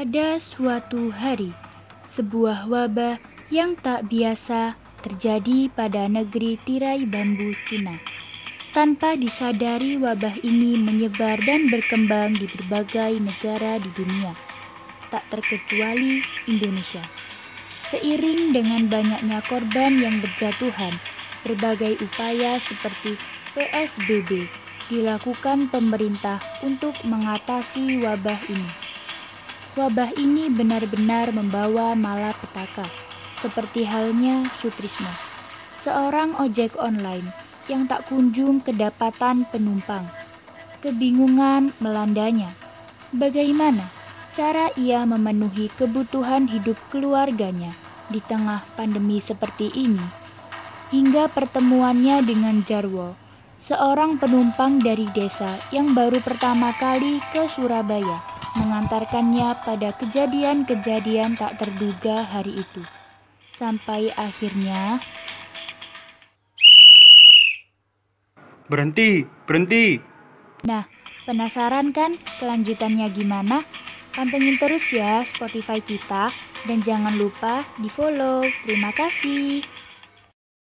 Pada suatu hari, sebuah wabah yang tak biasa terjadi pada negeri tirai bambu Cina. Tanpa disadari, wabah ini menyebar dan berkembang di berbagai negara di dunia, tak terkecuali Indonesia. Seiring dengan banyaknya korban yang berjatuhan, berbagai upaya seperti PSBB dilakukan pemerintah untuk mengatasi wabah ini. Wabah ini benar-benar membawa malapetaka, seperti halnya Sutrisno, seorang ojek online yang tak kunjung kedapatan penumpang. Kebingungan melandanya. Bagaimana cara ia memenuhi kebutuhan hidup keluarganya di tengah pandemi seperti ini? Hingga pertemuannya dengan Jarwo, seorang penumpang dari desa yang baru pertama kali ke Surabaya, mengantarkannya pada kejadian-kejadian tak terduga hari itu. Sampai akhirnya Berhenti, berhenti. Nah, penasaran kan kelanjutannya gimana? Pantengin terus ya Spotify kita dan jangan lupa di follow. Terima kasih.